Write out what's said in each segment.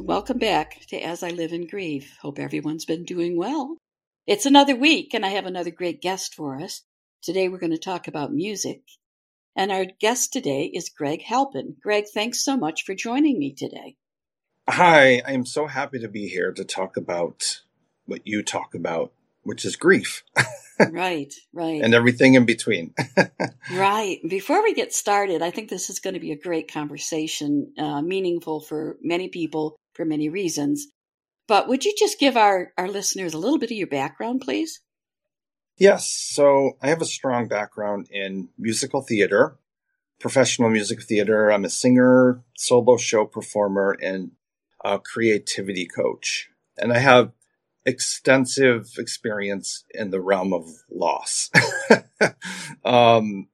Welcome back to As I Live and Grieve. Hope everyone's been doing well. It's another week, and I have another great guest for us. Today, we're going to talk about music. And our guest today is Greg Halpen. Greg, thanks so much for joining me today. Hi, I am so happy to be here to talk about what you talk about, which is grief. right, right. And everything in between. right. Before we get started, I think this is going to be a great conversation, uh, meaningful for many people for many reasons. But would you just give our, our listeners a little bit of your background, please? Yes. So I have a strong background in musical theater, professional music theater. I'm a singer, solo show performer, and a creativity coach. And I have extensive experience in the realm of loss, um,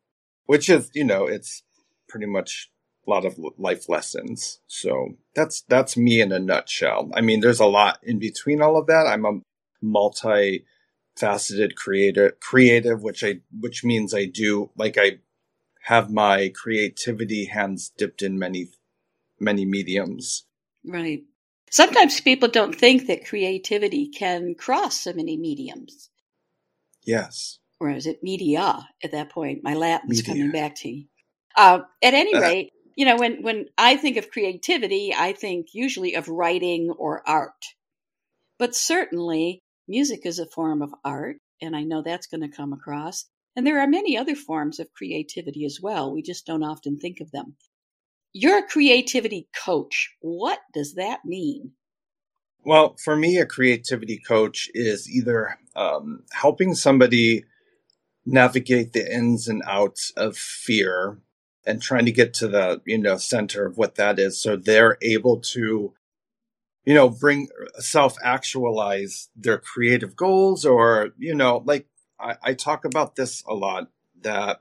which is, you know, it's pretty much a lot of life lessons. So that's that's me in a nutshell. I mean, there's a lot in between all of that. I'm a multi-faceted creator, creative, which I which means I do like I have my creativity hands dipped in many many mediums. Right. Sometimes people don't think that creativity can cross so many mediums. Yes. Or is it media at that point? My Latin's media. coming back to me. Uh, at any uh, rate, you know, when, when I think of creativity, I think usually of writing or art. But certainly, music is a form of art, and I know that's going to come across. And there are many other forms of creativity as well. We just don't often think of them. You're a creativity coach. What does that mean? Well, for me, a creativity coach is either um, helping somebody navigate the ins and outs of fear and trying to get to the you know center of what that is so they're able to you know bring self actualize their creative goals or you know like I, I talk about this a lot that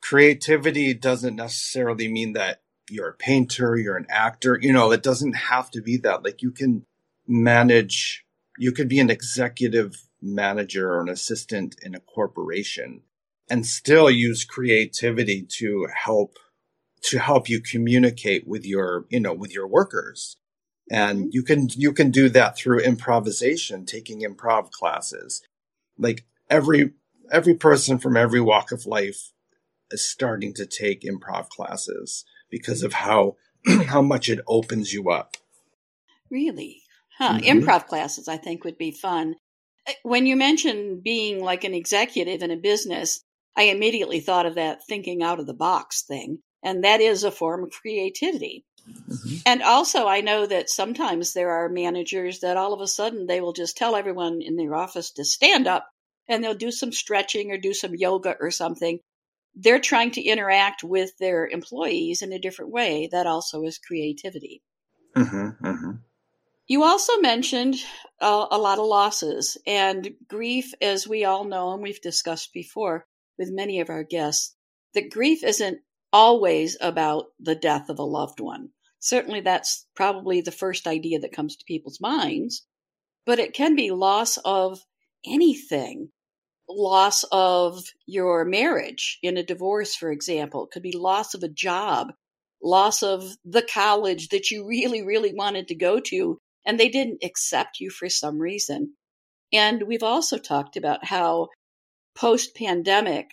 creativity doesn't necessarily mean that you're a painter, you're an actor. You know, it doesn't have to be that. Like you can manage, you could be an executive manager or an assistant in a corporation and still use creativity to help to help you communicate with your you know with your workers and mm-hmm. you can you can do that through improvisation taking improv classes like every every person from every walk of life is starting to take improv classes because of how how much it opens you up. Really? Huh. Mm-hmm. Improv classes I think would be fun. Uh, when you mentioned being like an executive in a business, I immediately thought of that thinking out of the box thing. And that is a form of creativity. Mm-hmm. And also, I know that sometimes there are managers that all of a sudden they will just tell everyone in their office to stand up and they'll do some stretching or do some yoga or something they're trying to interact with their employees in a different way. That also is creativity. Mm-hmm, mm-hmm. You also mentioned uh, a lot of losses and grief, as we all know, and we've discussed before with many of our guests, that grief isn't always about the death of a loved one. Certainly, that's probably the first idea that comes to people's minds, but it can be loss of anything loss of your marriage in a divorce, for example. It could be loss of a job, loss of the college that you really, really wanted to go to, and they didn't accept you for some reason. And we've also talked about how post pandemic,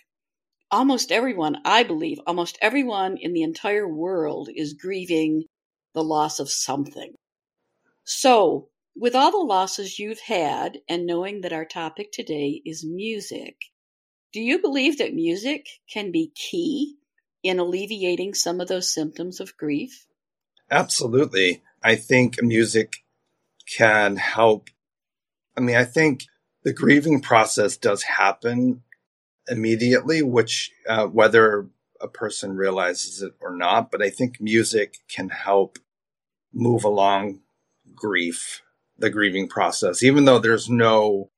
almost everyone, I believe, almost everyone in the entire world is grieving the loss of something. So, with all the losses you've had, and knowing that our topic today is music, do you believe that music can be key in alleviating some of those symptoms of grief? Absolutely. I think music can help. I mean, I think the grieving process does happen immediately, which, uh, whether a person realizes it or not, but I think music can help move along grief the grieving process, even though there's no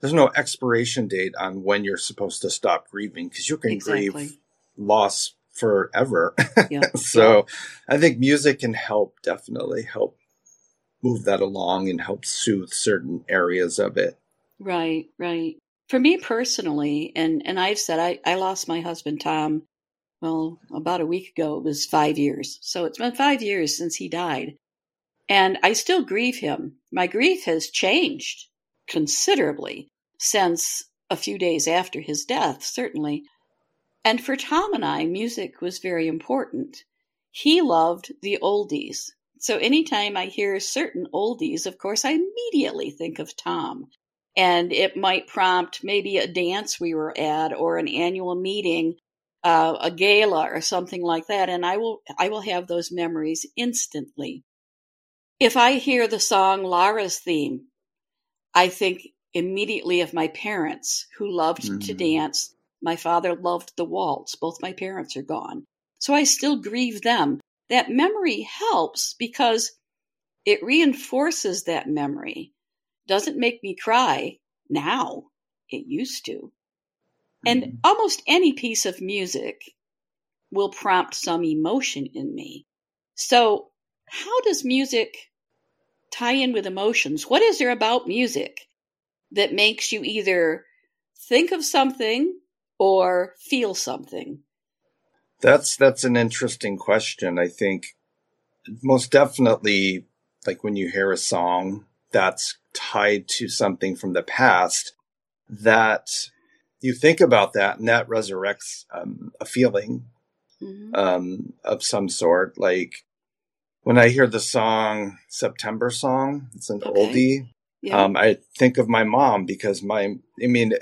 there's no expiration date on when you're supposed to stop grieving because you can exactly. grieve loss forever. Yeah. so I think music can help definitely help move that along and help soothe certain areas of it. Right, right. For me personally, and, and I've said I, I lost my husband Tom, well, about a week ago, it was five years. So it's been five years since he died. And I still grieve him. My grief has changed considerably since a few days after his death, certainly. And for Tom and I, music was very important. He loved the oldies. So anytime I hear certain oldies, of course, I immediately think of Tom. And it might prompt maybe a dance we were at or an annual meeting, uh, a gala or something like that. And I will, I will have those memories instantly. If I hear the song Lara's theme, I think immediately of my parents who loved mm-hmm. to dance my father loved the waltz. Both my parents are gone. So I still grieve them. That memory helps because it reinforces that memory. Doesn't make me cry now. It used to. Mm-hmm. And almost any piece of music will prompt some emotion in me. So, how does music tie in with emotions? What is there about music that makes you either think of something or feel something? That's that's an interesting question. I think most definitely like when you hear a song that's tied to something from the past that you think about that and that resurrects um, a feeling mm-hmm. um, of some sort like when i hear the song september song it's an okay. oldie yeah. um, i think of my mom because my i mean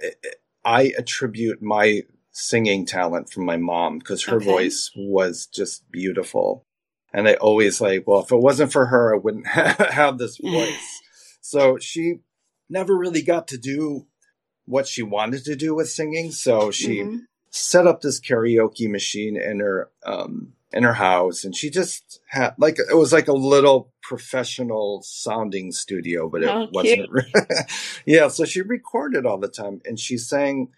I attribute my singing talent from my mom because her okay. voice was just beautiful. And I always like, well, if it wasn't for her, I wouldn't have this voice. So she never really got to do what she wanted to do with singing. So she mm-hmm. set up this karaoke machine in her um, in her house, and she just had like it was like a little professional sounding studio, but it wasn't. yeah, so she recorded all the time, and she sang.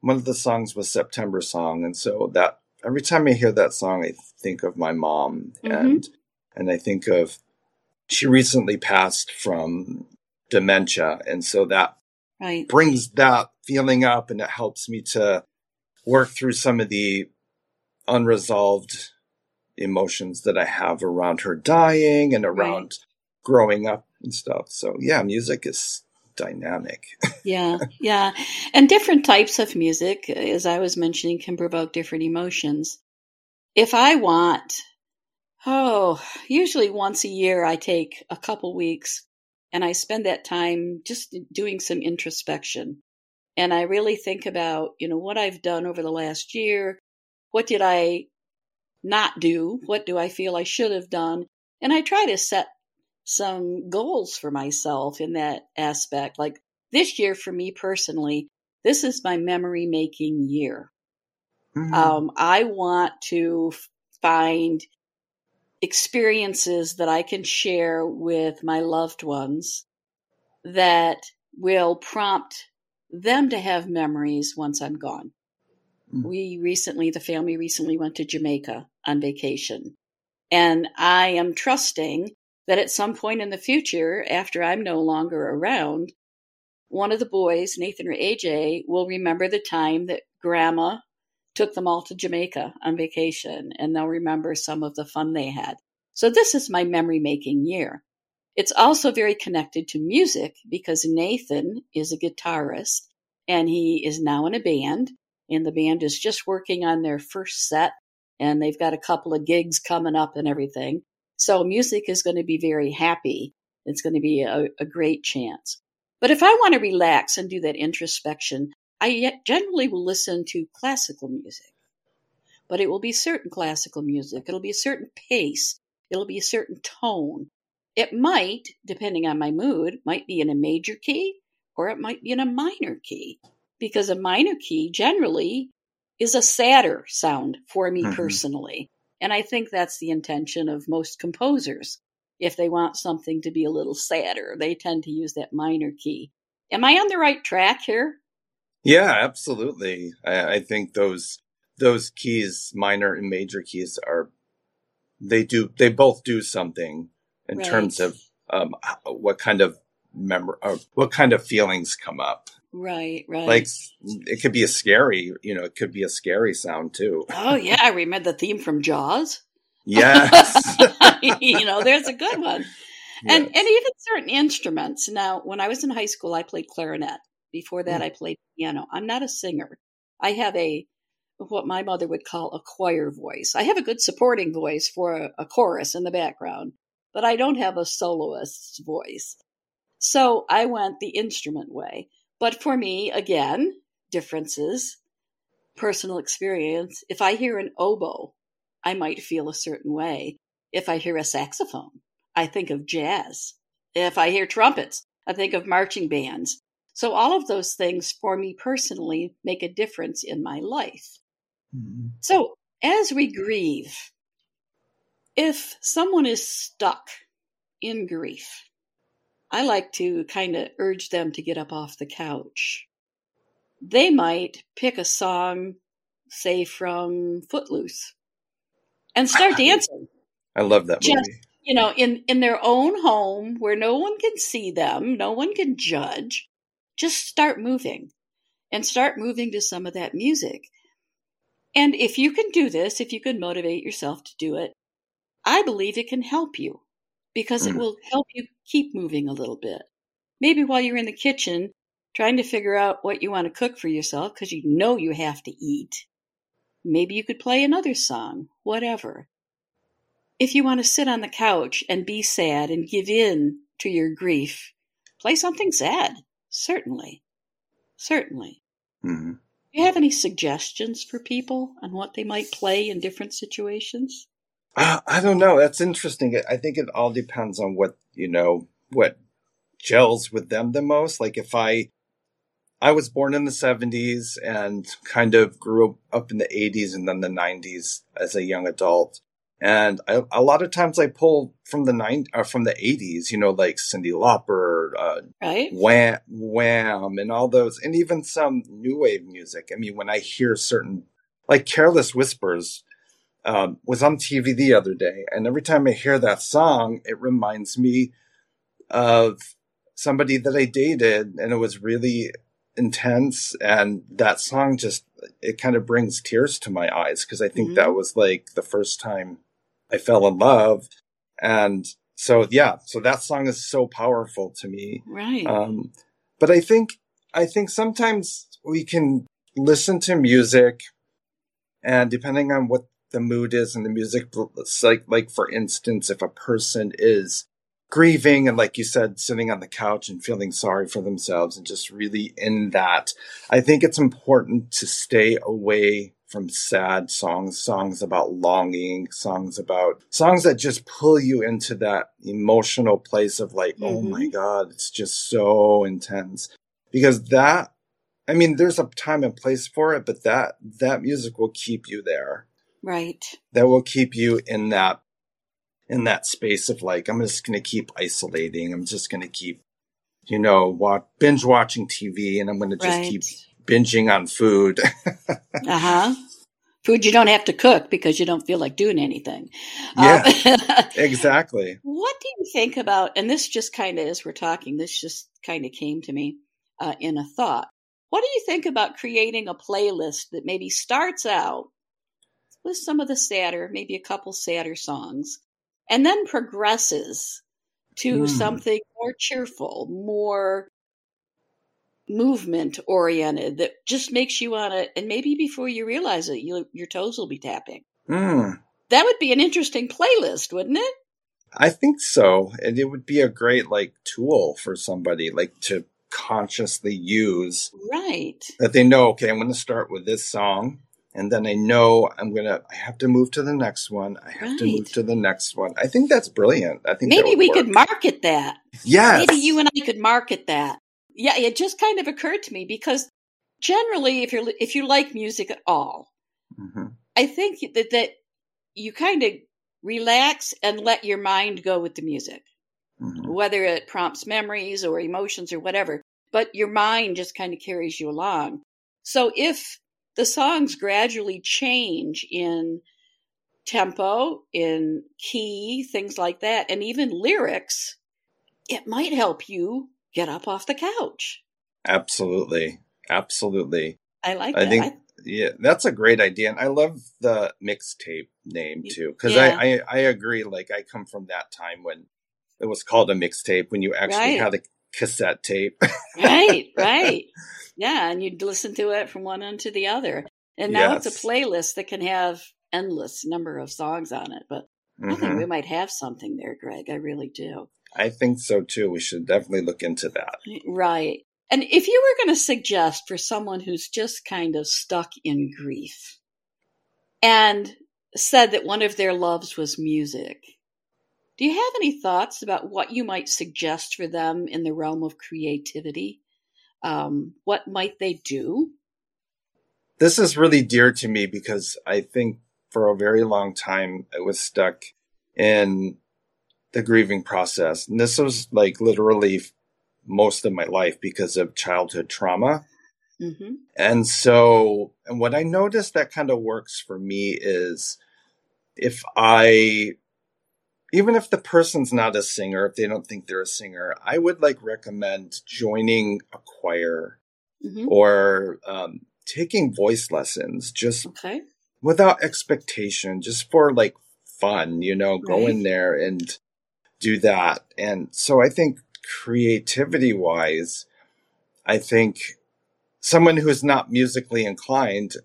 One of the songs was September song, and so that every time I hear that song, I think of my mom, mm-hmm. and and I think of she recently passed from dementia, and so that right. brings that feeling up, and it helps me to work through some of the unresolved emotions that I have around her dying and around right. growing up and stuff. So yeah, music is dynamic. yeah, yeah. And different types of music, as I was mentioning, can provoke different emotions. If I want, oh, usually once a year, I take a couple weeks and I spend that time just doing some introspection. And I really think about, you know, what I've done over the last year. What did I not do? What do I feel I should have done? And I try to set some goals for myself in that aspect. Like this year, for me personally, this is my memory making year. Mm-hmm. Um, I want to find experiences that I can share with my loved ones that will prompt them to have memories once I'm gone. Mm. We recently, the family recently went to Jamaica on vacation. And I am trusting that at some point in the future, after I'm no longer around, one of the boys, Nathan or AJ, will remember the time that grandma took them all to Jamaica on vacation and they'll remember some of the fun they had. So this is my memory making year. It's also very connected to music because Nathan is a guitarist and he is now in a band and the band is just working on their first set and they've got a couple of gigs coming up and everything. So music is going to be very happy. It's going to be a, a great chance. But if I want to relax and do that introspection, I generally will listen to classical music. But it will be certain classical music. It'll be a certain pace. It'll be a certain tone. It might, depending on my mood, might be in a major key or it might be in a minor key because a minor key generally is a sadder sound for me mm-hmm. personally. And I think that's the intention of most composers if they want something to be a little sadder. They tend to use that minor key. Am I on the right track here? Yeah, absolutely. I, I think those those keys, minor and major keys, are they do they both do something in right. terms of um, what kind of member or what kind of feelings come up. Right, right. Like it could be a scary, you know, it could be a scary sound too. Oh yeah, I remember the theme from Jaws. Yes. you know, there's a good one. And yes. and even certain instruments. Now, when I was in high school, I played clarinet. Before that, mm. I played piano. I'm not a singer. I have a what my mother would call a choir voice. I have a good supporting voice for a, a chorus in the background, but I don't have a soloist's voice. So I went the instrument way. But for me, again, differences, personal experience. If I hear an oboe, I might feel a certain way. If I hear a saxophone, I think of jazz. If I hear trumpets, I think of marching bands. So all of those things for me personally make a difference in my life. Mm-hmm. So as we grieve, if someone is stuck in grief, I like to kind of urge them to get up off the couch. They might pick a song, say from Footloose, and start dancing. I love that movie. Just, you know, in in their own home where no one can see them, no one can judge. Just start moving, and start moving to some of that music. And if you can do this, if you can motivate yourself to do it, I believe it can help you because mm. it will help you keep moving a little bit. Maybe while you're in the kitchen trying to figure out what you want to cook for yourself because you know you have to eat. Maybe you could play another song, whatever. If you want to sit on the couch and be sad and give in to your grief, play something sad. Certainly. Certainly. Mm-hmm. Do you have any suggestions for people on what they might play in different situations? Uh, I don't know. That's interesting. I think it all depends on what, you know, what gels with them the most. Like if I, I was born in the 70s and kind of grew up in the 80s and then the 90s as a young adult. And I, a lot of times I pull from the nine uh, from the eighties, you know, like Cyndi Lauper, uh, right. Wham, Wham, and all those, and even some new wave music. I mean, when I hear certain, like "Careless Whispers," um, was on TV the other day, and every time I hear that song, it reminds me of somebody that I dated, and it was really intense. And that song just it kind of brings tears to my eyes because I think mm-hmm. that was like the first time I fell in love. And so, yeah, so that song is so powerful to me. Right. Um, but I think, I think sometimes we can listen to music and depending on what the mood is and the music, like, like for instance, if a person is grieving and like you said sitting on the couch and feeling sorry for themselves and just really in that i think it's important to stay away from sad songs, songs about longing, songs about songs that just pull you into that emotional place of like, mm-hmm. oh my mm-hmm. God, it's just so intense. Because that, I mean, there's a time and place for it, but that, that music will keep you there. Right. That will keep you in that, in that space of like, I'm just going to keep isolating. I'm just going to keep, you know, watch, binge watching TV and I'm going to just right. keep binging on food. uh huh. Food you don't have to cook because you don't feel like doing anything. Yeah, um, exactly. What do you think about, and this just kind of, as we're talking, this just kind of came to me uh, in a thought. What do you think about creating a playlist that maybe starts out with some of the sadder, maybe a couple sadder songs, and then progresses to mm. something more cheerful, more movement oriented that just makes you want to, and maybe before you realize it, you, your toes will be tapping. Mm. That would be an interesting playlist, wouldn't it? I think so. And it would be a great like tool for somebody like to consciously use. Right. That they know, okay, I'm going to start with this song. And then I know I'm going to, I have to move to the next one. I have right. to move to the next one. I think that's brilliant. I think maybe we work. could market that. Yes. Maybe you and I could market that yeah, it just kind of occurred to me because generally, if you're if you like music at all, mm-hmm. I think that that you kind of relax and let your mind go with the music, Mhm. whether it prompts memories or emotions or whatever. But your mind just kind of carries you along. So if the songs gradually change in tempo, in key, things like that, and even lyrics, it might help you get up off the couch. Absolutely. Absolutely. I like that. I that. think yeah, that's a great idea. And I love the mixtape name too. Cause Yeah. I, I, I agree. Like I come from that time when it was called a mixtape when you actually Right. had a cassette tape. right, right. Yeah, and you'd listen to it from one end to the other. And now it's a playlist that can have endless number of songs on it. But I think we mm-hmm. might have something there, Greg. I really do. I think so too. We should definitely look into that. Right. And if you were going to suggest for someone who's just kind of stuck in grief and said that one of their loves was music, do you have any thoughts about what you might suggest for them in the realm of creativity? Um, what might they do? This is really dear to me because I think for a very long time I was stuck in the grieving process. And this was like literally most of my life because of childhood trauma. hmm And so, and what I noticed that kind of works for me is if I, even if the person's not a singer, if they don't think they're a singer, I would like recommend joining a choir hmm or um, taking voice lessons just Okay. without expectation, just for like fun, you know, go in there and do that. And so I think creativity wise, I think someone who's not musically inclined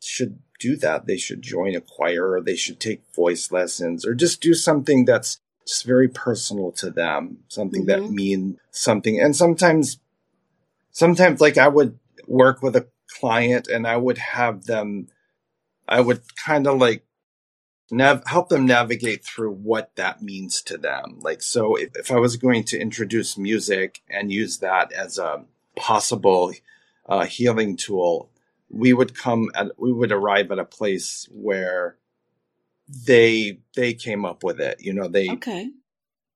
should do that. They should join a choir or they should take voice lessons or just do something that's just very personal to them, something that Mhm. mean something. And sometimes, sometimes like I would work with a client and I would have them, I would kind of like nav- help them navigate through what that means to them. Like, so if, if I was going to introduce music and use that as a possible uh, healing tool, we would come at, we would arrive at a place where they, they came up with it. You know, they, Okay.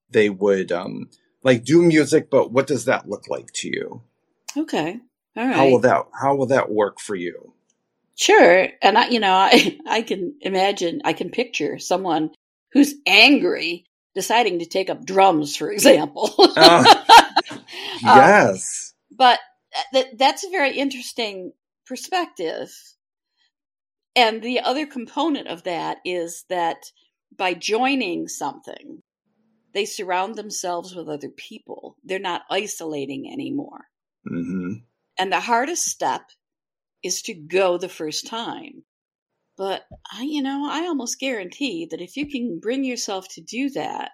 they would, um, like do music, but what does that look like to you? Okay. All right. How will that, how will that work for you? Sure. And I, you know, I, I can imagine, I can picture someone who's angry deciding to take up drums, for example. Uh, yes. but that, that's a very interesting perspective. And the other component of that is that by joining something, they surround themselves with other people. They're not isolating anymore. hmm And the hardest step is to go the first time. But I, you know, I almost guarantee that if you can bring yourself to do that,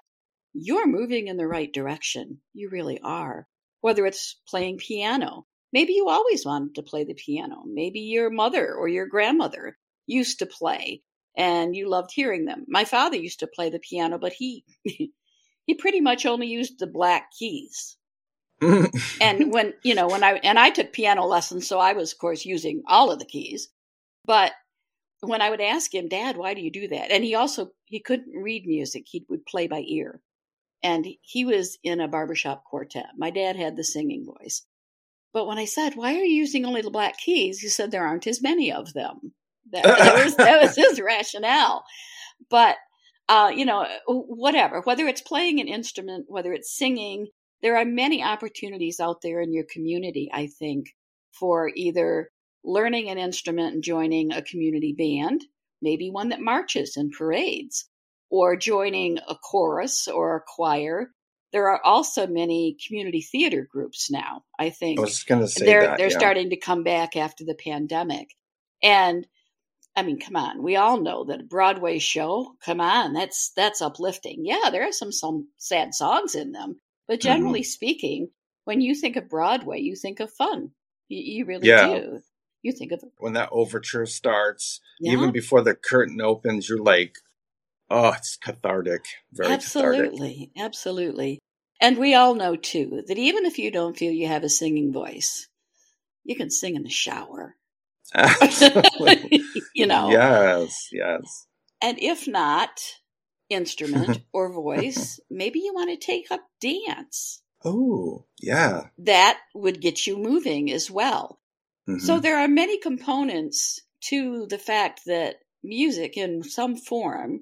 you're moving in the right direction. You really are. Whether it's playing piano, maybe you always wanted to play the piano. Maybe your mother or your grandmother used to play and you loved hearing them. My father used to play the piano, but he, he pretty much only used the black keys and when you know when i and i took piano lessons so i was of course using all of the keys. But when i would ask him dad why do you do that? And he also he couldn't read music. He would play by ear. And he was in a barbershop quartet. My dad had the singing voice. But when i said why are you using only the black keys? he said there aren't as many of them. That, that was that was his rationale. But uh, you know whatever whether it's playing an instrument whether it's singing there are many opportunities out there in your community, I think, for either learning an instrument and joining a community band, maybe one that marches and parades, or joining a chorus or a choir. There are also many community theater groups now, I think. I was going to say they're that. they're yeah. starting to come back after the pandemic. And I mean, come on, we all know that a Broadway show, come on, that's that's uplifting. Yeah, there are some some sad songs in them, but Mm-hmm. generally speaking, when you think of Broadway, you think of fun. You, you really Yeah. do. You think of when that overture starts, Yeah. even before the curtain opens, you're like, oh, it's cathartic. Very cathartic. absolutely, absolutely. And we all know too that even if you don't feel you have a singing voice, you can sing in the shower. Absolutely. you know, Yes, yes. And if not, instrument or voice, maybe you want to take up dance. Oh, yeah. That would get you moving as well. Mm-hmm. So there are many components to the fact that music in some form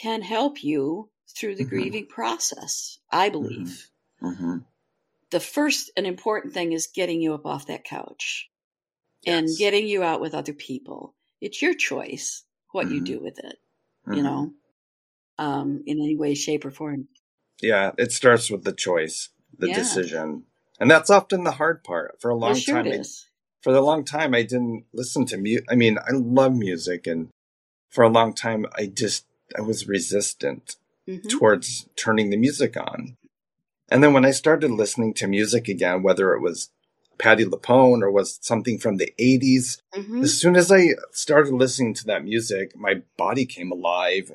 can help you through the mm-hmm. grieving process, I mm-hmm. believe. Mm-hmm. The first and important thing is getting you up off that couch yes. and getting you out with other people. It's your choice what you mm-hmm. do with it, you mm-hmm. know, um, in any way, shape, or form. Yeah, it starts with the choice, the yeah. decision. And that's often the hard part. For a long sure time, I, for a long time, I didn't listen to music. I mean, I love music, and for a long time, I just I was resistant mm-hmm. towards turning the music on. And then when I started listening to music again, whether it was Patti LuPone or was something from the 80s, mm-hmm. as soon as I started listening to that music, my body came alive.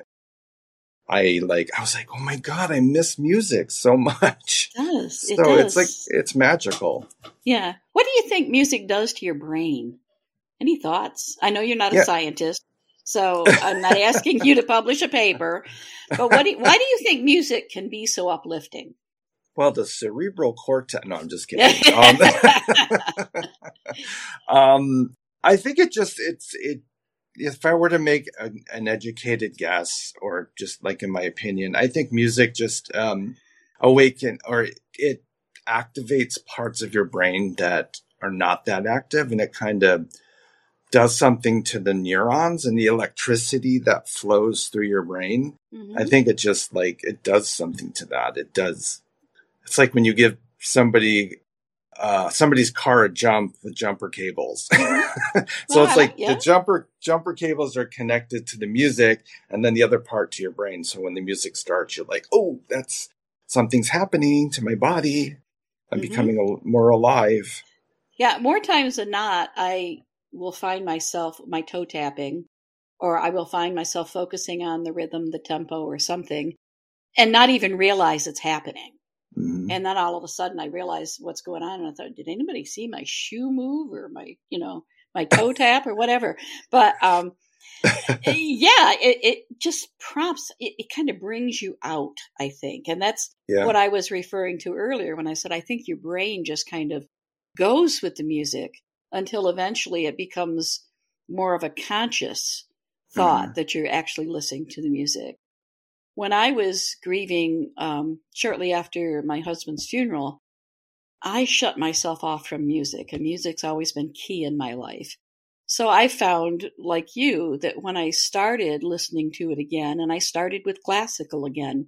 I like, I was like, oh my God, I miss music so much. It does. It so does. it's like, it's magical. Yeah. What do you think music does to your brain? Any thoughts? I know you're not a scientist, so I'm not asking you to publish a paper, but what do, why do you think music can be so uplifting? Well, the cerebral cortex. No, I'm just kidding. um, um, I think it just it's it. If I were to make a, an educated guess, or just like in my opinion, I think music just um, awaken or it activates parts of your brain that are not that active, and it kind of does something to the neurons and the electricity that flows through your brain. Mm-hmm. I think it just like it does something to that. It does. It's like when you give somebody uh, somebody's car a jump with jumper cables. So it's like yeah. the jumper jumper cables are connected to the music and then the other part to your brain. So when the music starts, you're like, oh, that's something's happening to my body. I'm mm-hmm. becoming a, more alive. Yeah, more times than not, I will find myself my toe tapping or I will find myself focusing on the rhythm, the tempo or something and not even realize it's happening. Mm-hmm. And then all of a sudden I realize what's going on and I thought, did anybody see my shoe move or my, you know, my toe tap or whatever? But, um, yeah, it, it, just prompts, it, it, kind of brings you out, I think. And that's yeah. what I was referring to earlier when I said, I think your brain just kind of goes with the music until eventually it becomes more of a conscious thought mm-hmm. that you're actually listening to the music. When I was grieving um, shortly after my husband's funeral, I shut myself off from music, and music's always been key in my life. So I found, like you, that when I started listening to it again, and I started with classical again,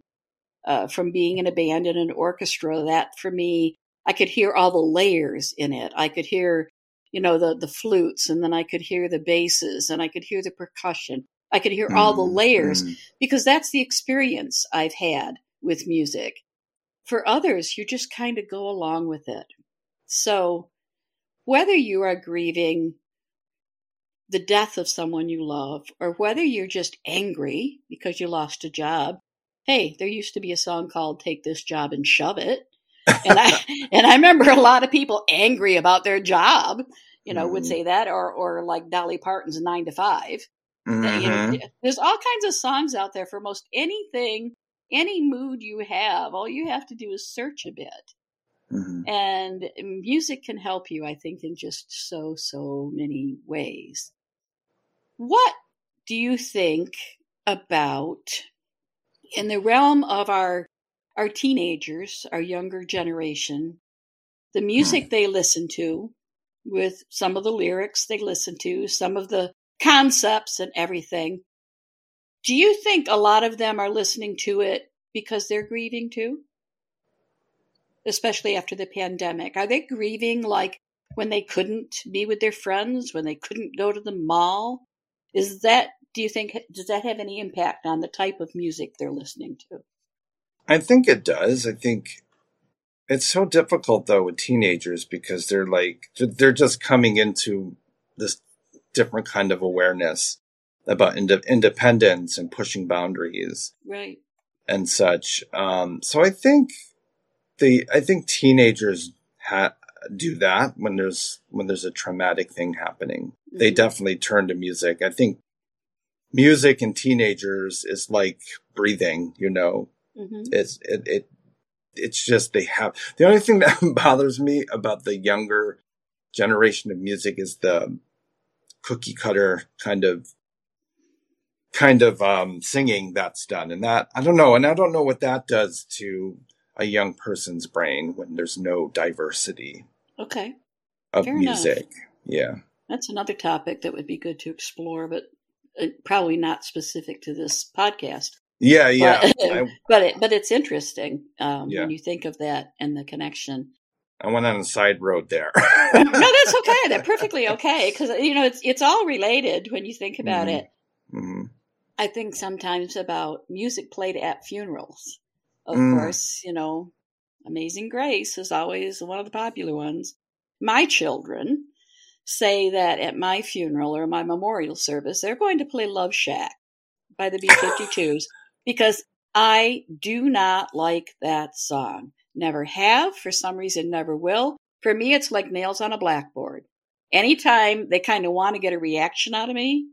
uh, from being in a band and an orchestra, that for me, I could hear all the layers in it. I could hear you know, the, the flutes and then I could hear the basses and I could hear the percussion. I could hear mm, all the mm-hmm. layers mm. because that's the experience I've had with music. For others, you just kind of go along with it. So whether you are grieving the death of someone you love or whether you're just angry because you lost a job, hey, there used to be a song called Take This Job and Shove It and I and I remember a lot of people angry about their job, you know, mm would mm-hmm. say that, or or like Dolly Parton's Nine to 5 mm-hmm. you know, mm-hmm. there's all kinds of songs out there for most anything, any mood you have. All you have to do is search a bit. Mm-hmm. And music can help you, I think, in just so, so many ways. What do you think about in the realm of our our teenagers, our younger generation, the music hmm. they listen to, with some of the lyrics they listen to, some of the concepts and everything. Do you think a lot of them are listening to it because they're grieving too? Especially after the pandemic. Are they grieving like when they couldn't be with their friends, when they couldn't go to the mall? Is that, do you think, does that have any impact on the type of music they're listening to? I think it does. I think it's so difficult though with teenagers because they're like they're just coming into this different kind of awareness about ind- independence and pushing boundaries, right, and such. Um, so I think the I think teenagers ha- do that when there's when there's a traumatic thing happening. Mm-hmm. They definitely turn to music. I think music in teenagers is like breathing, you know. hmm It's it, it it's just they have the only thing that bothers me about the younger generation of music is the cookie cutter kind of kind of um singing that's done and that I don't know and I don't know what that does to a young person's brain when there's no diversity Okay. of Fair enough. music. Yeah. That's another topic that would be good to explore, but uh, probably not specific to this podcast. Yeah, yeah. But, I, but, it, but it's interesting um, Yeah. when you think of that and the connection. I went on a side road there. no, that's okay. That's perfectly okay because you know it's it's all related when you think about Mhm. it. hmm I think sometimes about music played at funerals. Of Mm. course, you know, Amazing Grace is always one of the popular ones. My children say that at my funeral or my memorial service, they're going to play Love Shack by the B 52s because I do not like that song. Never have, for some reason, never will. For me, it's like nails on a blackboard. Anytime they kind of want to get a reaction out of me,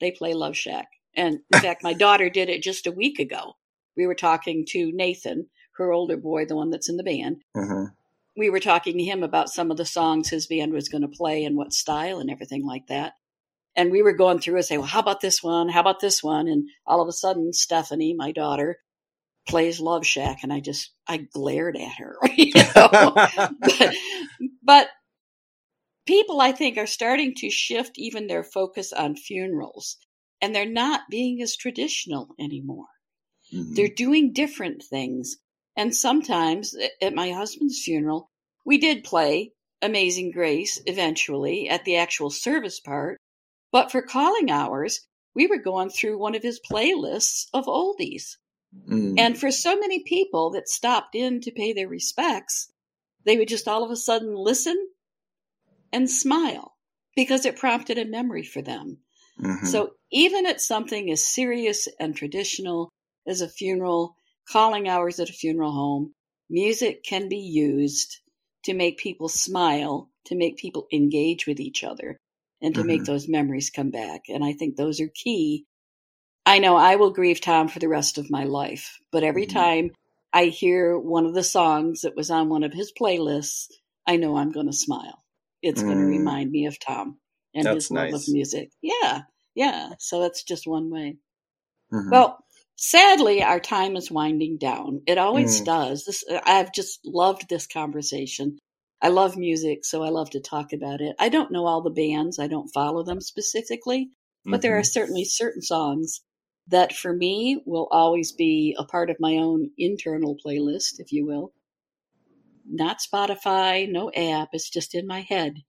they play Love Shack. And in fact, my daughter did it just a week ago. We were talking to Nathan, her older boy, the one that's in the band. hmm We were talking to him about some of the songs his band was going to play and what style and everything like that. And we were going through and say, well, how about this one? How about this one? And all of a sudden, Stephanie, my daughter, plays Love Shack. And I just, I glared at her, you know? but, but people, I think, are starting to shift even their focus on funerals. And they're not being as traditional anymore. Mhm. They're doing different things. And sometimes at my husband's funeral, we did play Amazing Grace eventually at the actual service part. But for calling hours, we were going through one of his playlists of oldies. Mm. And for so many people that stopped in to pay their respects, they would just all of a sudden listen and smile because it prompted a memory for them. Mhm. So even at something as serious and traditional as a funeral, calling hours at a funeral home, music can be used to make people smile, to make people engage with each other, and to make Mhm. those memories come back. And I think those are key. I know I will grieve Tom for the rest of my life, but every Mhm. time I hear one of the songs that was on one of his playlists, I know I'm going to smile. It's going to Mm. remind me of Tom and That's his love of music. Yeah, yeah. So that's just one way. Mhm. Well, sadly, our time is winding down. It always Mm. does. This I've just loved this conversation. I love music, so I love to talk about it. I don't know all the bands. I don't follow them specifically, but there are Mhm. certainly certain songs that for me will always be a part of my own internal playlist, if you will. Not Spotify, no app, it's just in my head.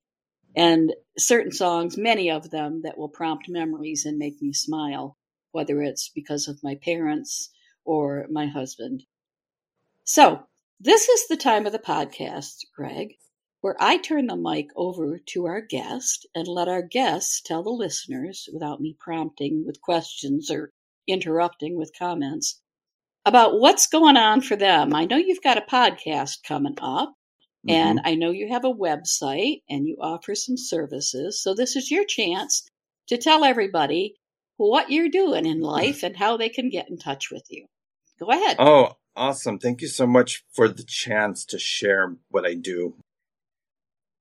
And certain songs, many of them that will prompt memories and make me smile, whether it's because of my parents or my husband. So, this is the time of the podcast, Greg, where I turn the mic over to our guest and let our guests tell the listeners, without me prompting with questions or interrupting with comments, about what's going on for them. I know you've got a podcast coming up, and Mm-hmm. I know you have a website and you offer some services. So, this is your chance to tell everybody what you're doing in life and how they can get in touch with you. Go ahead. Oh, awesome. Thank you so much for the chance to share what I do.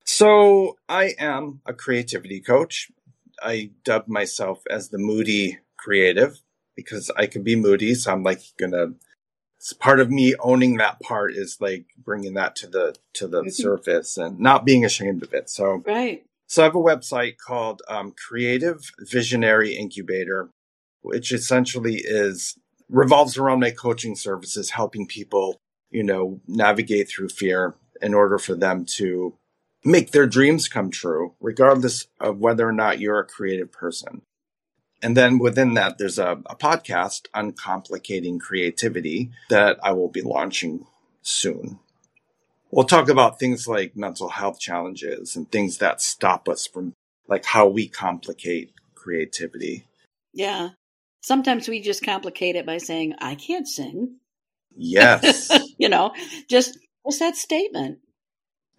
So, I am a creativity coach. I dub myself as the moody creative because I can be moody. So, I'm like gonna, it's part of me owning that part is like bringing that to the, to the Mhm. surface and not being ashamed of it. So, Right. so I have a website called um, Creative Visionary Incubator, which essentially is revolves around my coaching services, helping people, you know, navigate through fear in order for them to make their dreams come true, regardless of whether or not you're a creative person. And then within that, there's a, a podcast, Uncomplicating Creativity, that I will be launching soon. We'll talk about things like mental health challenges and things that stop us from like how we complicate creativity. Yeah. Sometimes we just complicate it by saying, I can't sing. Yes. you know, just what's that statement?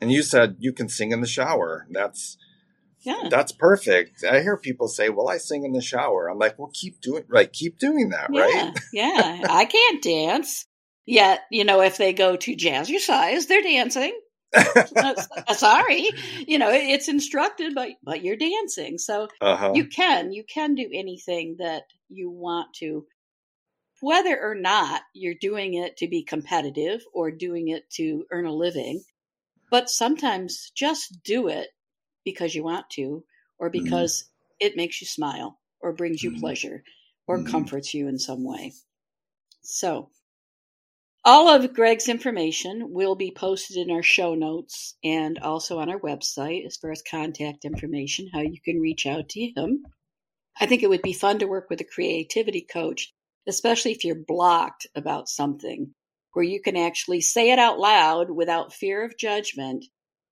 and you said you can sing in the shower. That's Yeah. That's perfect. I hear people say, "Well, I sing in the shower." I'm like, "Well, keep doing right. Keep doing that, yeah, right?" yeah. I can't dance. Yet, you know, if they go to jazzercise, they're dancing. Uh, sorry, you know, it's instructed, but but you're dancing, so uh-huh. you can you can do anything that you want to, whether or not you're doing it to be competitive or doing it to earn a living. But sometimes just do it because you want to, or Mm-hmm. because it makes you smile, or brings you Mhm. pleasure, or Mhm. comforts you in some way. So, all of Greg's information will be posted in our show notes and also on our website as far as contact information, how you can reach out to him. I think it would be fun to work with a creativity coach, especially if you're blocked about something, where you can actually say it out loud without fear of judgment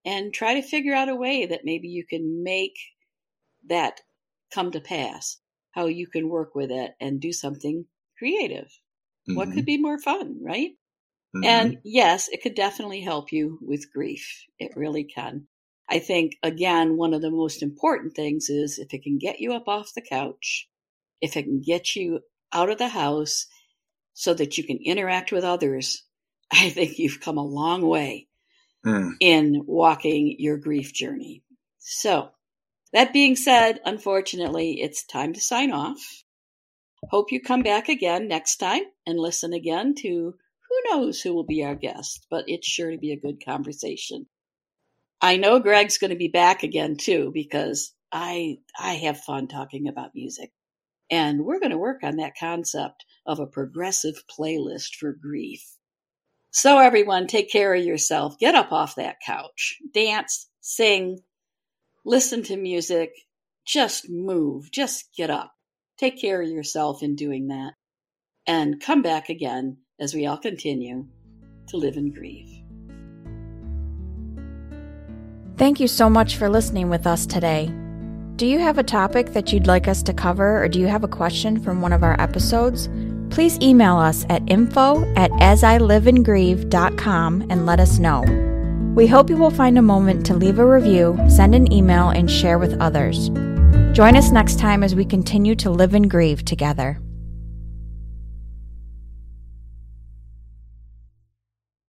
and try to figure out a way that maybe you can make that come to pass, how you can work with it and do something creative. What Mhm. could be more fun, right? Mhm. And yes, it could definitely help you with grief. It really can. I think, again, one of the most important things is if it can get you up off the couch, if it can get you out of the house so that you can interact with others, I think you've come a long way Mm. in walking your grief journey. So, that being said, unfortunately, it's time to sign off. Hope you come back again next time and listen again to who knows who will be our guest, but it's sure to be a good conversation. I know Greg's going to be back again too because I I have fun talking about music. And we're going to work on that concept of a progressive playlist for grief. So everyone, take care of yourself. Get up off that couch. Dance, sing, listen to music. Just move. Just get up. Take care of yourself in doing that. And come back again as we all continue to live in grief. Thank you so much for listening with us today. Do you have a topic that you'd like us to cover, or do you have a question from one of our episodes? Please email us at info at asiliveandgrieve.com and let us know. We hope you will find a moment to leave a review, send an email, and share with others. Join us next time as we continue to live and grieve together.